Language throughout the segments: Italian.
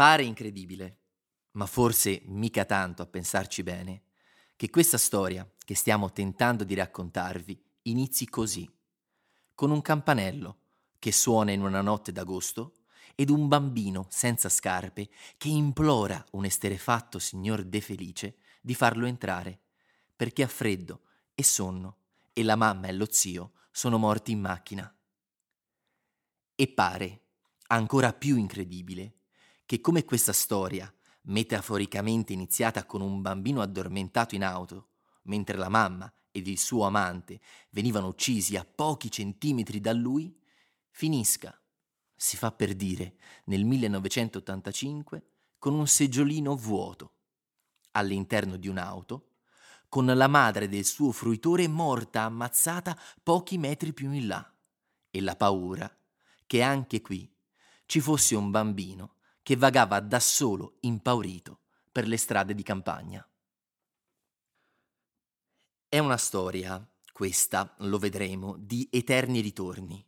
Pare incredibile, ma forse mica tanto a pensarci bene, che questa storia che stiamo tentando di raccontarvi inizi così, con un campanello che suona in una notte d'agosto ed un bambino senza scarpe che implora un esterefatto signor De Felice di farlo entrare, perché ha freddo e sonno e la mamma e lo zio sono morti in macchina. E pare, ancora più incredibile, che come questa storia, metaforicamente iniziata con un bambino addormentato in auto, mentre la mamma ed il suo amante venivano uccisi a pochi centimetri da lui, finisca, si fa per dire, nel 1985 con un seggiolino vuoto, all'interno di un'auto, con la madre del suo fruitore morta ammazzata pochi metri più in là, e la paura che anche qui ci fosse un bambino che vagava da solo impaurito per le strade di campagna. È una storia, questa, lo vedremo, di eterni ritorni.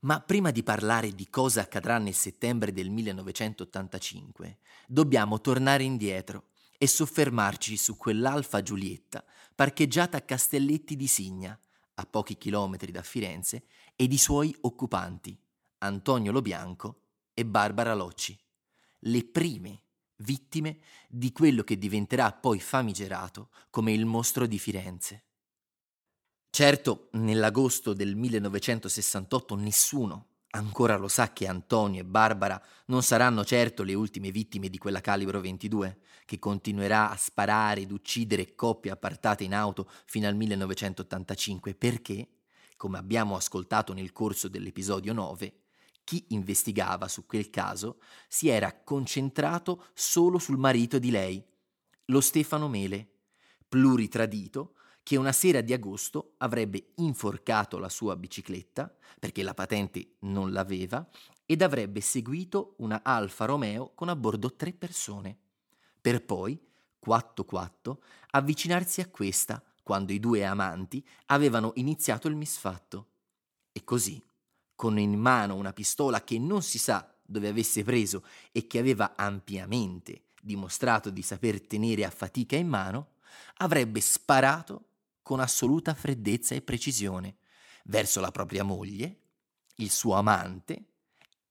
Ma prima di parlare di cosa accadrà nel settembre del 1985, dobbiamo tornare indietro e soffermarci su quell'Alfa Giulietta parcheggiata a Castelletti di Signa, a pochi chilometri da Firenze, ed i suoi occupanti, Antonio Lobianco e Barbara Locci, le prime vittime di quello che diventerà poi famigerato come il mostro di Firenze. Certo, nell'agosto del 1968 nessuno ancora lo sa che Antonio e Barbara non saranno certo le ultime vittime di quella calibro 22, che continuerà a sparare ed uccidere coppie appartate in auto fino al 1985, perché, come abbiamo ascoltato nel corso dell'episodio 9, chi investigava su quel caso si era concentrato solo sul marito di lei, lo Stefano Mele, pluritradito, che una sera di agosto avrebbe inforcato la sua bicicletta, perché la patente non l'aveva, ed avrebbe seguito una Alfa Romeo con a bordo tre persone, per poi, quatto quatto, avvicinarsi a questa quando i due amanti avevano iniziato il misfatto. E così, con in mano una pistola che non si sa dove avesse preso e che aveva ampiamente dimostrato di saper tenere a fatica in mano, avrebbe sparato con assoluta freddezza e precisione verso la propria moglie, il suo amante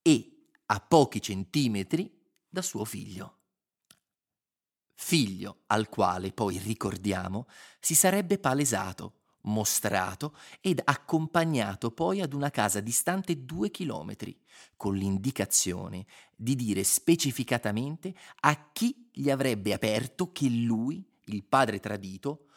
e a pochi centimetri da suo figlio. Figlio al quale poi ricordiamo si sarebbe palesato, mostrato ed accompagnato poi ad una casa distante due chilometri, con l'indicazione di dire specificatamente a chi gli avrebbe aperto che lui, il padre tradito,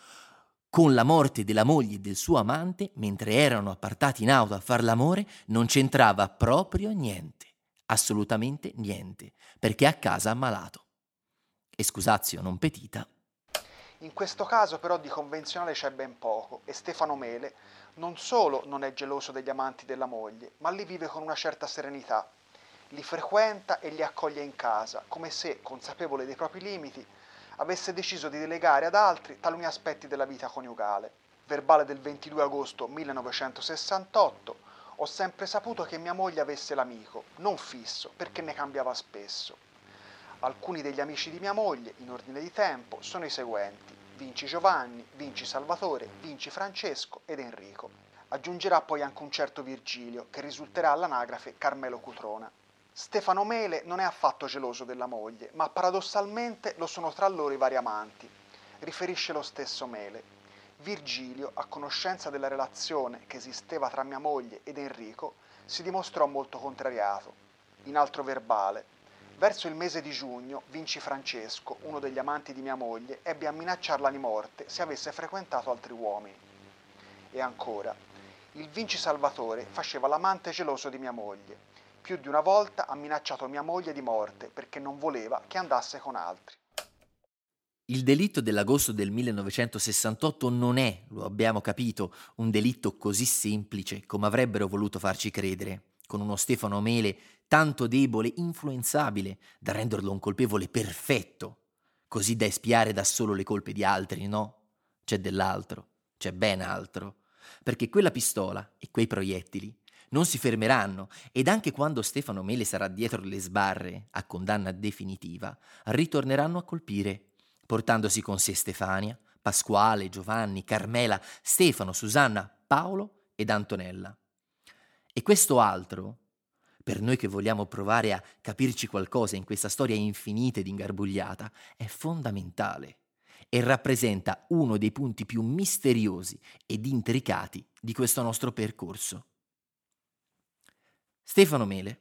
con la morte della moglie e del suo amante, mentre erano appartati in auto a far l'amore, non c'entrava proprio niente, assolutamente niente, perché a casa ammalato. E scusazio non petita, In questo caso però di convenzionale c'è ben poco e Stefano Mele Non solo non è geloso degli amanti della moglie, ma li vive con una certa serenità. Li frequenta e li accoglie in casa, come se, consapevole dei propri limiti, avesse deciso di delegare ad altri taluni aspetti della vita coniugale. Verbale del 22 agosto 1968. Ho sempre saputo che mia moglie avesse l'amico, non fisso, perché ne cambiava spesso. Alcuni degli amici di mia moglie, in ordine di tempo, sono i seguenti. Vinci Giovanni, Vinci Salvatore, Vinci Francesco ed Enrico. Aggiungerà poi anche un certo Virgilio, che risulterà all'anagrafe Carmelo Cutrona. Stefano Mele non è affatto geloso della moglie, ma paradossalmente lo sono tra loro i vari amanti. Riferisce lo stesso Mele. Virgilio, a conoscenza della relazione che esisteva tra mia moglie ed Enrico, si dimostrò molto contrariato. In altro verbale, verso il mese di giugno, Vinci Francesco, uno degli amanti di mia moglie, ebbe a minacciarla di morte se avesse frequentato altri uomini. E ancora, il Vinci Salvatore faceva l'amante geloso di mia moglie. Più di una volta ha minacciato mia moglie di morte perché non voleva che andasse con altri. Il delitto dell'agosto del 1968 non è, lo abbiamo capito, un delitto così semplice come avrebbero voluto farci credere, con uno Stefano Mele tanto debole, influenzabile, da renderlo un colpevole perfetto, così da espiare da solo le colpe di altri, no? C'è dell'altro, c'è ben altro, perché quella pistola e quei proiettili non si fermeranno ed anche quando Stefano Mele sarà dietro le sbarre a condanna definitiva, ritorneranno a colpire portandosi con sé Stefania, Pasquale, Giovanni, Carmela, Stefano, Susanna, Paolo ed Antonella. E questo altro, per noi che vogliamo provare a capirci qualcosa in questa storia infinita ed ingarbugliata, è fondamentale e rappresenta uno dei punti più misteriosi ed intricati di questo nostro percorso. Stefano Mele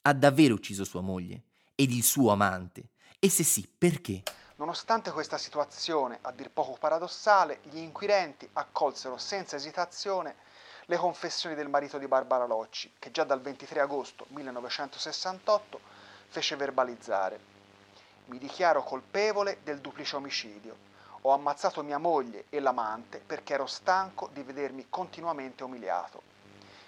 ha davvero ucciso sua moglie ed il suo amante, e se sì, perché? Nonostante questa situazione, a dir poco paradossale, gli inquirenti accolsero senza esitazione le confessioni del marito di Barbara Locci, che già dal 23 agosto 1968 fece verbalizzare. Mi dichiaro colpevole del duplice omicidio. Ho ammazzato mia moglie e l'amante perché ero stanco di vedermi continuamente umiliato.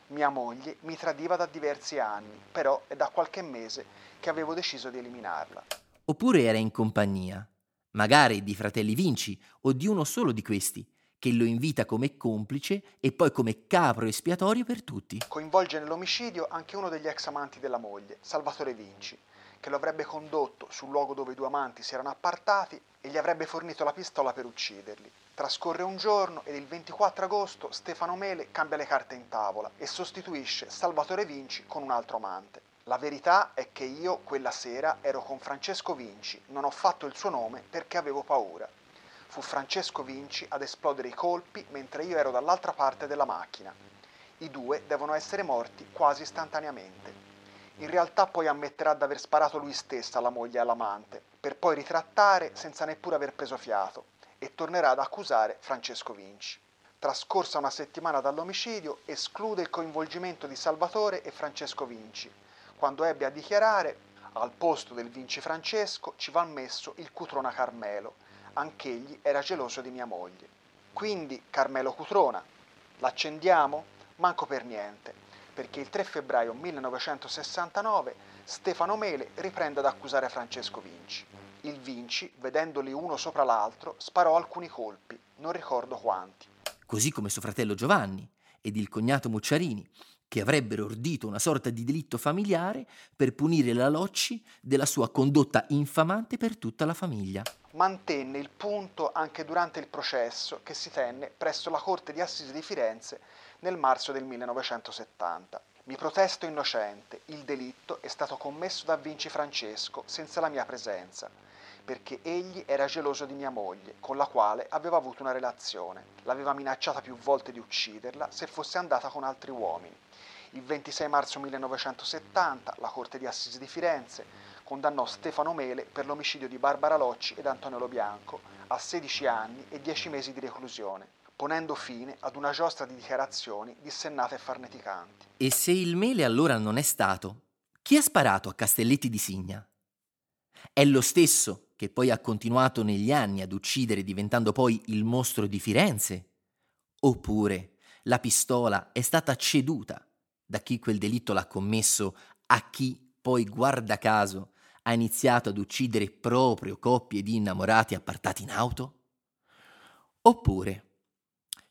Mia moglie mi tradiva da diversi anni, però è da qualche mese che avevo deciso di eliminarla. Oppure era in compagnia, magari di fratelli Vinci o di uno solo di questi, che lo invita come complice e poi come capro espiatorio per tutti. Coinvolge nell'omicidio anche uno degli ex amanti della moglie, Salvatore Vinci, che lo avrebbe condotto sul luogo dove i due amanti si erano appartati e gli avrebbe fornito la pistola per ucciderli. Trascorre un giorno ed il 24 agosto Stefano Mele cambia le carte in tavola e sostituisce Salvatore Vinci con un altro amante. La verità è che io quella sera ero con Francesco Vinci, non ho fatto il suo nome perché avevo paura. Fu Francesco Vinci ad esplodere i colpi mentre io ero dall'altra parte della macchina. I due devono essere morti quasi istantaneamente. In realtà poi ammetterà di aver sparato lui stesso alla moglie e all'amante, per poi ritrattare senza neppure aver preso fiato, e tornerà ad accusare Francesco Vinci. Trascorsa una settimana dall'omicidio, esclude il coinvolgimento di Salvatore e Francesco Vinci, quando ebbe a dichiarare al posto del Vinci Francesco ci va messo il Cutrona Carmelo, anch'egli era geloso di mia moglie. Quindi Carmelo Cutrona, l'accendiamo? Manco per niente, perché il 3 febbraio 1969 Stefano Mele riprende ad accusare Francesco Vinci. Il Vinci, vedendoli uno sopra l'altro, sparò alcuni colpi, non ricordo quanti. Così come suo fratello Giovanni ed il cognato Mucciarini, che avrebbero ordito una sorta di delitto familiare per punire la Locci della sua condotta infamante per tutta la famiglia. Mantenne il punto anche durante il processo che si tenne presso la Corte di Assisi di Firenze nel marzo del 1970. Mi protesto innocente, il delitto è stato commesso da Vinci Francesco senza la mia presenza, perché egli era geloso di mia moglie, con la quale aveva avuto una relazione. L'aveva minacciata più volte di ucciderla se fosse andata con altri uomini. Il 26 marzo 1970 la Corte di Assisi di Firenze condannò Stefano Mele per l'omicidio di Barbara Locci ed Antonio Lo Bianco a 16 anni e 10 mesi di reclusione, ponendo fine ad una giostra di dichiarazioni dissennate e farneticanti. E se il Mele allora non è stato, chi ha sparato a Castelletti di Signa? È lo stesso che poi ha continuato negli anni ad uccidere diventando poi il mostro di Firenze? Oppure la pistola è stata ceduta da chi quel delitto l'ha commesso a chi poi, guarda caso, ha iniziato ad uccidere proprio coppie di innamorati appartati in auto? Oppure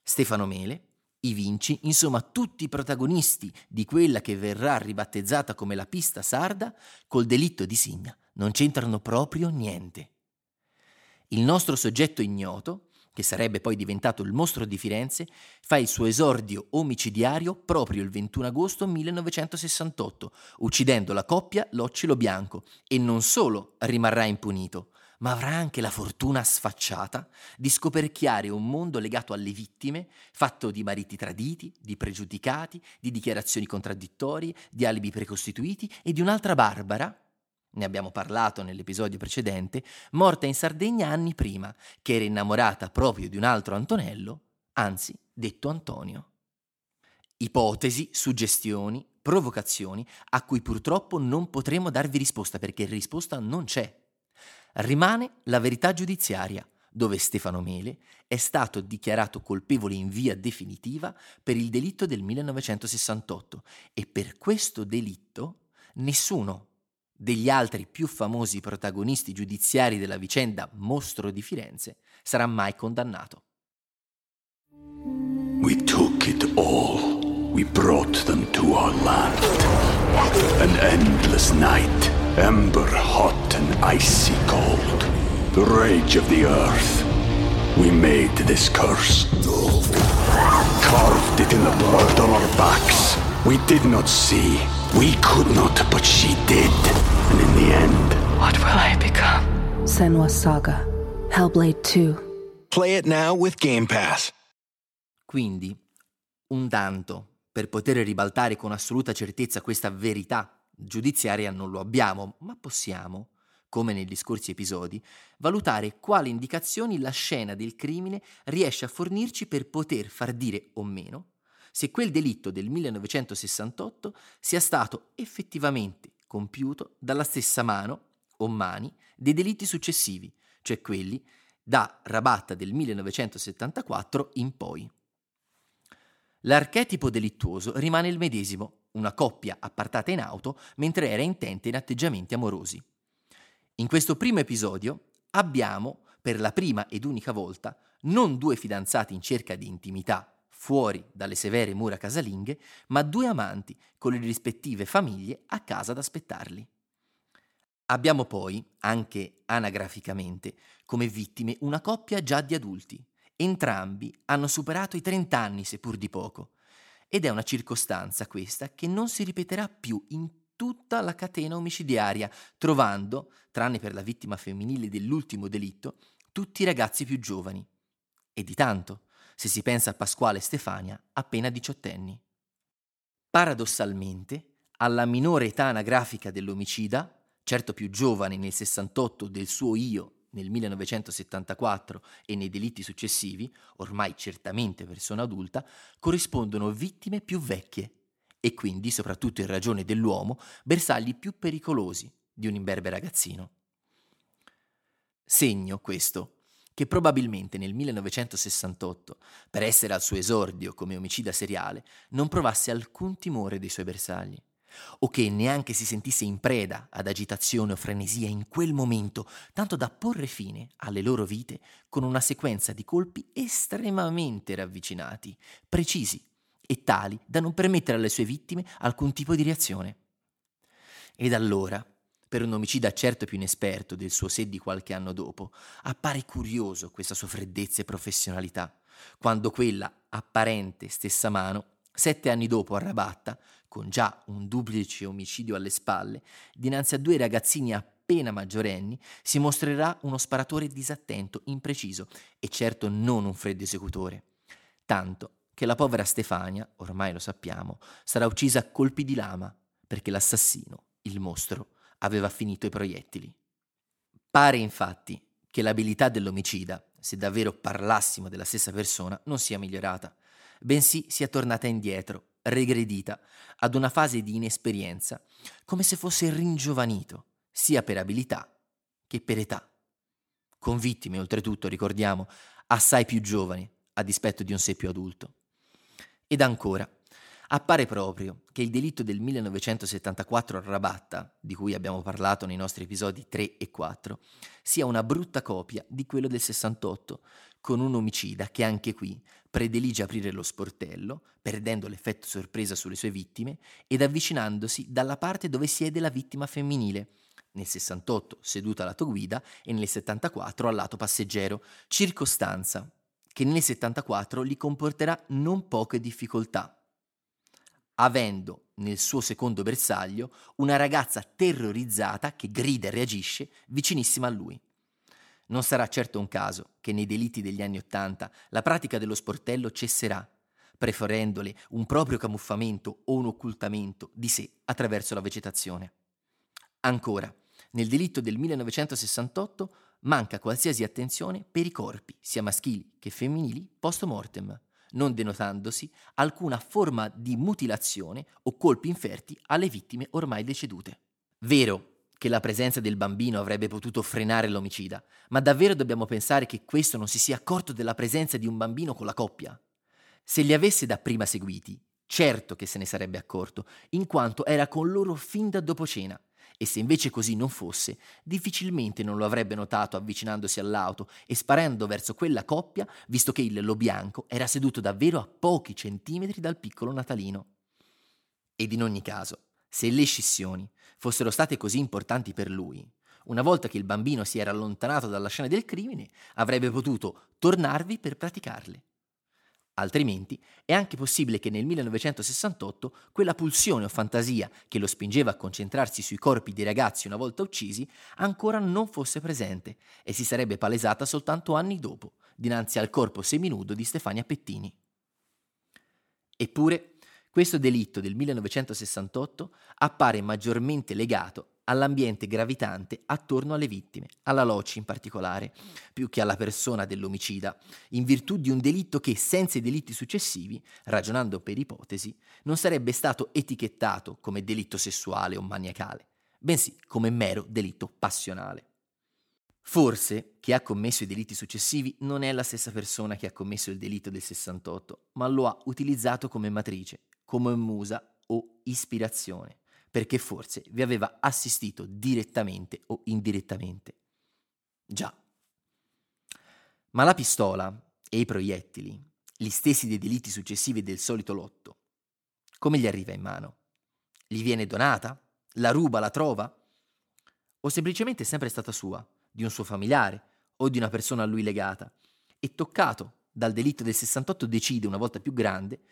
Stefano Mele, i Vinci, insomma tutti i protagonisti di quella che verrà ribattezzata come la pista sarda, col delitto di Signa non c'entrano proprio niente. Il nostro soggetto ignoto, che sarebbe poi diventato il mostro di Firenze, fa il suo esordio omicidiario proprio il 21 agosto 1968, uccidendo la coppia Loccilo Bianco e non solo rimarrà impunito, ma avrà anche la fortuna sfacciata di scoperchiare un mondo legato alle vittime, fatto di mariti traditi, di pregiudicati, di dichiarazioni contraddittorie, di alibi precostituiti e di un'altra Barbara, ne abbiamo parlato nell'episodio precedente, morta in Sardegna anni prima, che era innamorata proprio di un altro Antonello, anzi detto Antonio. Ipotesi, suggestioni, provocazioni a cui purtroppo non potremo darvi risposta perché risposta non c'è. Rimane la verità giudiziaria, dove Stefano Mele è stato dichiarato colpevole in via definitiva per il delitto del 1968 e per questo delitto nessuno degli altri più famosi protagonisti giudiziari della vicenda Mostro di Firenze sarà mai condannato. We took it all. We brought them to our land. An endless night, ember hot and icy cold. The rage of the earth. We made this curse. Carved it in the blood on our backs. We did not see. We could not, but she did. And in the end, What will I become? Senwa Saga. Hellblade 2. Play it now with Game Pass. Quindi, un tanto, per poter ribaltare con assoluta certezza questa verità giudiziaria non lo abbiamo, ma possiamo, come negli scorsi episodi, valutare quali indicazioni la scena del crimine riesce a fornirci per poter far dire o meno se quel delitto del 1968 sia stato effettivamente compiuto dalla stessa mano o mani dei delitti successivi, cioè quelli da Rabatta del 1974 in poi. L'archetipo delittuoso rimane il medesimo, una coppia appartata in auto mentre era intenta in atteggiamenti amorosi. In questo primo episodio abbiamo, per la prima ed unica volta, non due fidanzati in cerca di intimità fuori dalle severe mura casalinghe, ma due amanti con le rispettive famiglie a casa ad aspettarli. Abbiamo poi, anche anagraficamente, come vittime una coppia già di adulti. Entrambi hanno superato i 30 anni, seppur di poco. Ed è una circostanza questa che non si ripeterà più in tutta la catena omicidiaria, trovando, tranne per la vittima femminile dell'ultimo delitto, tutti i ragazzi più giovani. E di tanto, se si pensa a Pasquale e Stefania, appena diciottenni. Paradossalmente, alla minore età anagrafica dell'omicida, certo più giovane nel 68 del suo io nel 1974 e nei delitti successivi, ormai certamente persona adulta, corrispondono vittime più vecchie e quindi, soprattutto in ragione dell'uomo, bersagli più pericolosi di un imberbe ragazzino. Segno questo che probabilmente nel 1968, per essere al suo esordio come omicida seriale, non provasse alcun timore dei suoi bersagli, o che neanche si sentisse in preda ad agitazione o frenesia in quel momento, tanto da porre fine alle loro vite con una sequenza di colpi estremamente ravvicinati, precisi e tali da non permettere alle sue vittime alcun tipo di reazione. Ed allora, per un omicida certo più inesperto del suo sé di qualche anno dopo, appare curioso questa sua freddezza e professionalità, quando quella apparente stessa mano, sette anni dopo a Rabatta, con già un duplice omicidio alle spalle, dinanzi a due ragazzini appena maggiorenni, si mostrerà uno sparatore disattento, impreciso e certo non un freddo esecutore. Tanto che la povera Stefania, ormai lo sappiamo, sarà uccisa a colpi di lama, perché l'assassino, il mostro, aveva finito i proiettili. Pare infatti che l'abilità dell'omicida, se davvero parlassimo della stessa persona, non sia migliorata, bensì sia tornata indietro, regredita, ad una fase di inesperienza, come se fosse ringiovanito, sia per abilità che per età. Con vittime, oltretutto, ricordiamo, assai più giovani, a dispetto di un sé più adulto. Ed ancora, appare proprio che il delitto del 1974 a Rabatta, di cui abbiamo parlato nei nostri episodi 3 e 4, sia una brutta copia di quello del 68, con un omicida che anche qui predilige aprire lo sportello, perdendo l'effetto sorpresa sulle sue vittime ed avvicinandosi dalla parte dove siede la vittima femminile, nel 68 seduta al lato guida e nel 74 al lato passeggero, circostanza che nel 74 gli comporterà non poche difficoltà, avendo nel suo secondo bersaglio una ragazza terrorizzata che grida e reagisce vicinissima a lui. Non sarà certo un caso che nei delitti degli anni Ottanta la pratica dello sportello cesserà, preferendole un proprio camuffamento o un occultamento di sé attraverso la vegetazione. Ancora, nel delitto del 1968 manca qualsiasi attenzione per i corpi, sia maschili che femminili, post mortem, non denotandosi alcuna forma di mutilazione o colpi inferti alle vittime ormai decedute. Vero che la presenza del bambino avrebbe potuto frenare l'omicida, ma davvero dobbiamo pensare che questo non si sia accorto della presenza di un bambino con la coppia? Se li avesse dapprima seguiti, certo che se ne sarebbe accorto, in quanto era con loro fin da dopo cena, e se invece così non fosse, difficilmente non lo avrebbe notato avvicinandosi all'auto e sparando verso quella coppia, visto che il lo bianco era seduto davvero a pochi centimetri dal piccolo Natalino. Ed in ogni caso, se le scissioni fossero state così importanti per lui, una volta che il bambino si era allontanato dalla scena del crimine, avrebbe potuto tornarvi per praticarle. Altrimenti è anche possibile che nel 1968 quella pulsione o fantasia che lo spingeva a concentrarsi sui corpi dei ragazzi una volta uccisi ancora non fosse presente e si sarebbe palesata soltanto anni dopo, dinanzi al corpo seminudo di Stefania Pettini. Eppure, questo delitto del 1968 appare maggiormente legato all'ambiente gravitante attorno alle vittime, alla Loci in particolare, più che alla persona dell'omicida, in virtù di un delitto che, senza i delitti successivi, ragionando per ipotesi, non sarebbe stato etichettato come delitto sessuale o maniacale, bensì come mero delitto passionale. Forse chi ha commesso i delitti successivi non è la stessa persona che ha commesso il delitto del 68, ma lo ha utilizzato come matrice, come musa o ispirazione perché forse vi aveva assistito direttamente o indirettamente. Già. Ma la pistola e i proiettili, gli stessi dei delitti successivi del solito lotto, come gli arriva in mano? Gli viene donata? La ruba, la trova? O semplicemente è sempre stata sua, di un suo familiare o di una persona a lui legata, e toccato dal delitto del 68 decide, una volta più grande,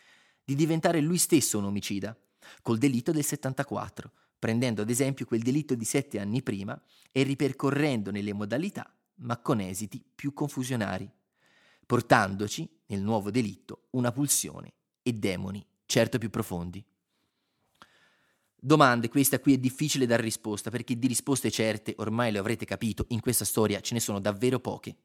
di diventare lui stesso un omicida col delitto del 74, prendendo ad esempio quel delitto di sette anni prima e ripercorrendone le modalità, ma con esiti più confusionari, portandoci, nel nuovo delitto, una pulsione e demoni certo più profondi. Domande, questa qui è difficile dar risposta, perché di risposte certe, ormai lo avrete capito, in questa storia ce ne sono davvero poche.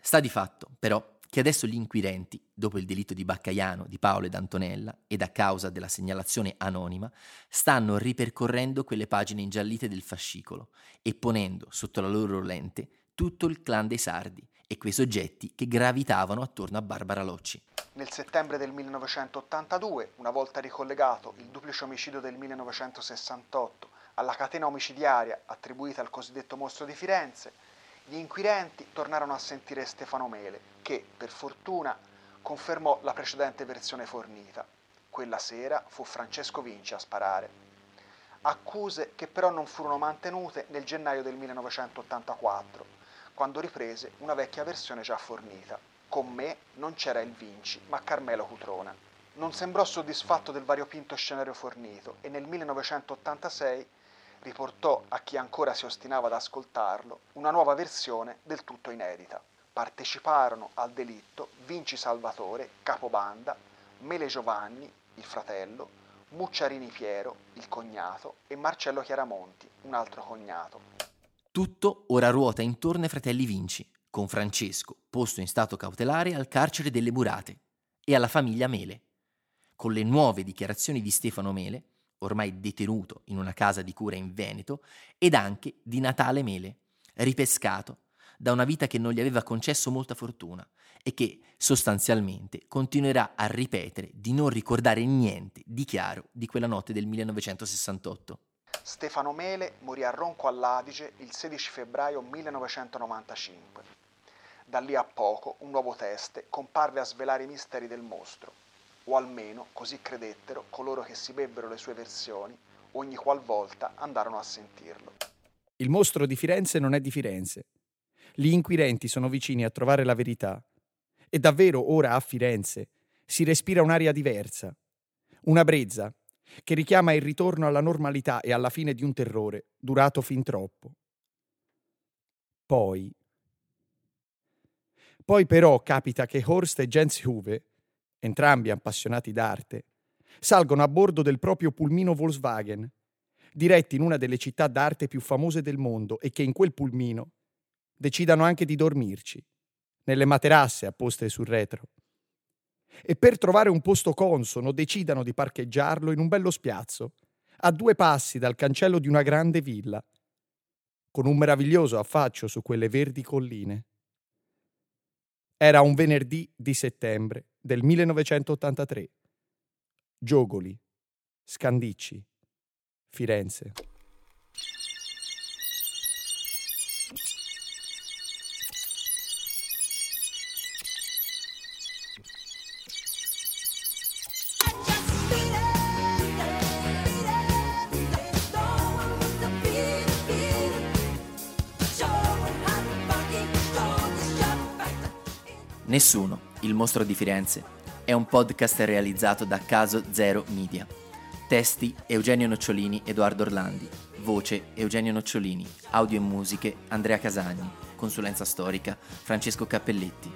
Sta di fatto, però, che adesso gli inquirenti, dopo il delitto di Baccaiano, di Paolo ed Antonella, ed a causa della segnalazione anonima, stanno ripercorrendo quelle pagine ingiallite del fascicolo e ponendo sotto la loro lente tutto il clan dei sardi e quei soggetti che gravitavano attorno a Barbara Locci. Nel settembre del 1982, una volta ricollegato il duplice omicidio del 1968 alla catena omicidiaria attribuita al cosiddetto mostro di Firenze, gli inquirenti tornarono a sentire Stefano Mele, che, per fortuna, confermò la precedente versione fornita. Quella sera fu Francesco Vinci a sparare. Accuse che però non furono mantenute nel gennaio del 1984, quando riprese una vecchia versione già fornita. Con me non c'era il Vinci, ma Carmelo Cutrona. Non sembrò soddisfatto del variopinto scenario fornito e nel 1986 riportò a chi ancora si ostinava ad ascoltarlo una nuova versione del tutto inedita. Parteciparono al delitto Vinci Salvatore, capobanda, Mele Giovanni, il fratello, Mucciarini Piero, il cognato, e Marcello Chiaramonti, un altro cognato. Tutto ora ruota intorno ai fratelli Vinci, con Francesco posto in stato cautelare al carcere delle Murate, e alla famiglia Mele. Con le nuove dichiarazioni di Stefano Mele, ormai detenuto in una casa di cura in Veneto, ed anche di Natale Mele, ripescato da una vita che non gli aveva concesso molta fortuna e che sostanzialmente continuerà a ripetere di non ricordare niente di chiaro di quella notte del 1968. Stefano Mele morì a Ronco all'Adige il 16 febbraio 1995. Da lì a poco un nuovo teste comparve a svelare i misteri del mostro, o almeno così credettero coloro che si bebbero le sue versioni ogni qualvolta andarono a sentirlo. Il mostro di Firenze non è di Firenze. Gli inquirenti sono vicini a trovare la verità. E davvero ora a Firenze si respira un'aria diversa, una brezza che richiama il ritorno alla normalità e alla fine di un terrore durato fin troppo. Poi. Poi però capita che Horst e Jens Huve, entrambi appassionati d'arte, salgono a bordo del proprio pulmino Volkswagen, diretti in una delle città d'arte più famose del mondo e che in quel pulmino decidano anche di dormirci, nelle materasse apposte sul retro. E per trovare un posto consono decidano di parcheggiarlo in un bello spiazzo, a due passi dal cancello di una grande villa, con un meraviglioso affaccio su quelle verdi colline. Era un venerdì di settembre del 1983. Giogoli, Scandicci, Firenze. Nessuno, il mostro di Firenze, è un podcast realizzato da Caso Zero Media. Testi Eugenio Nocciolini, Edoardo Orlandi. Voce Eugenio Nocciolini. Audio e musiche Andrea Casagni. Consulenza storica Francesco Cappelletti.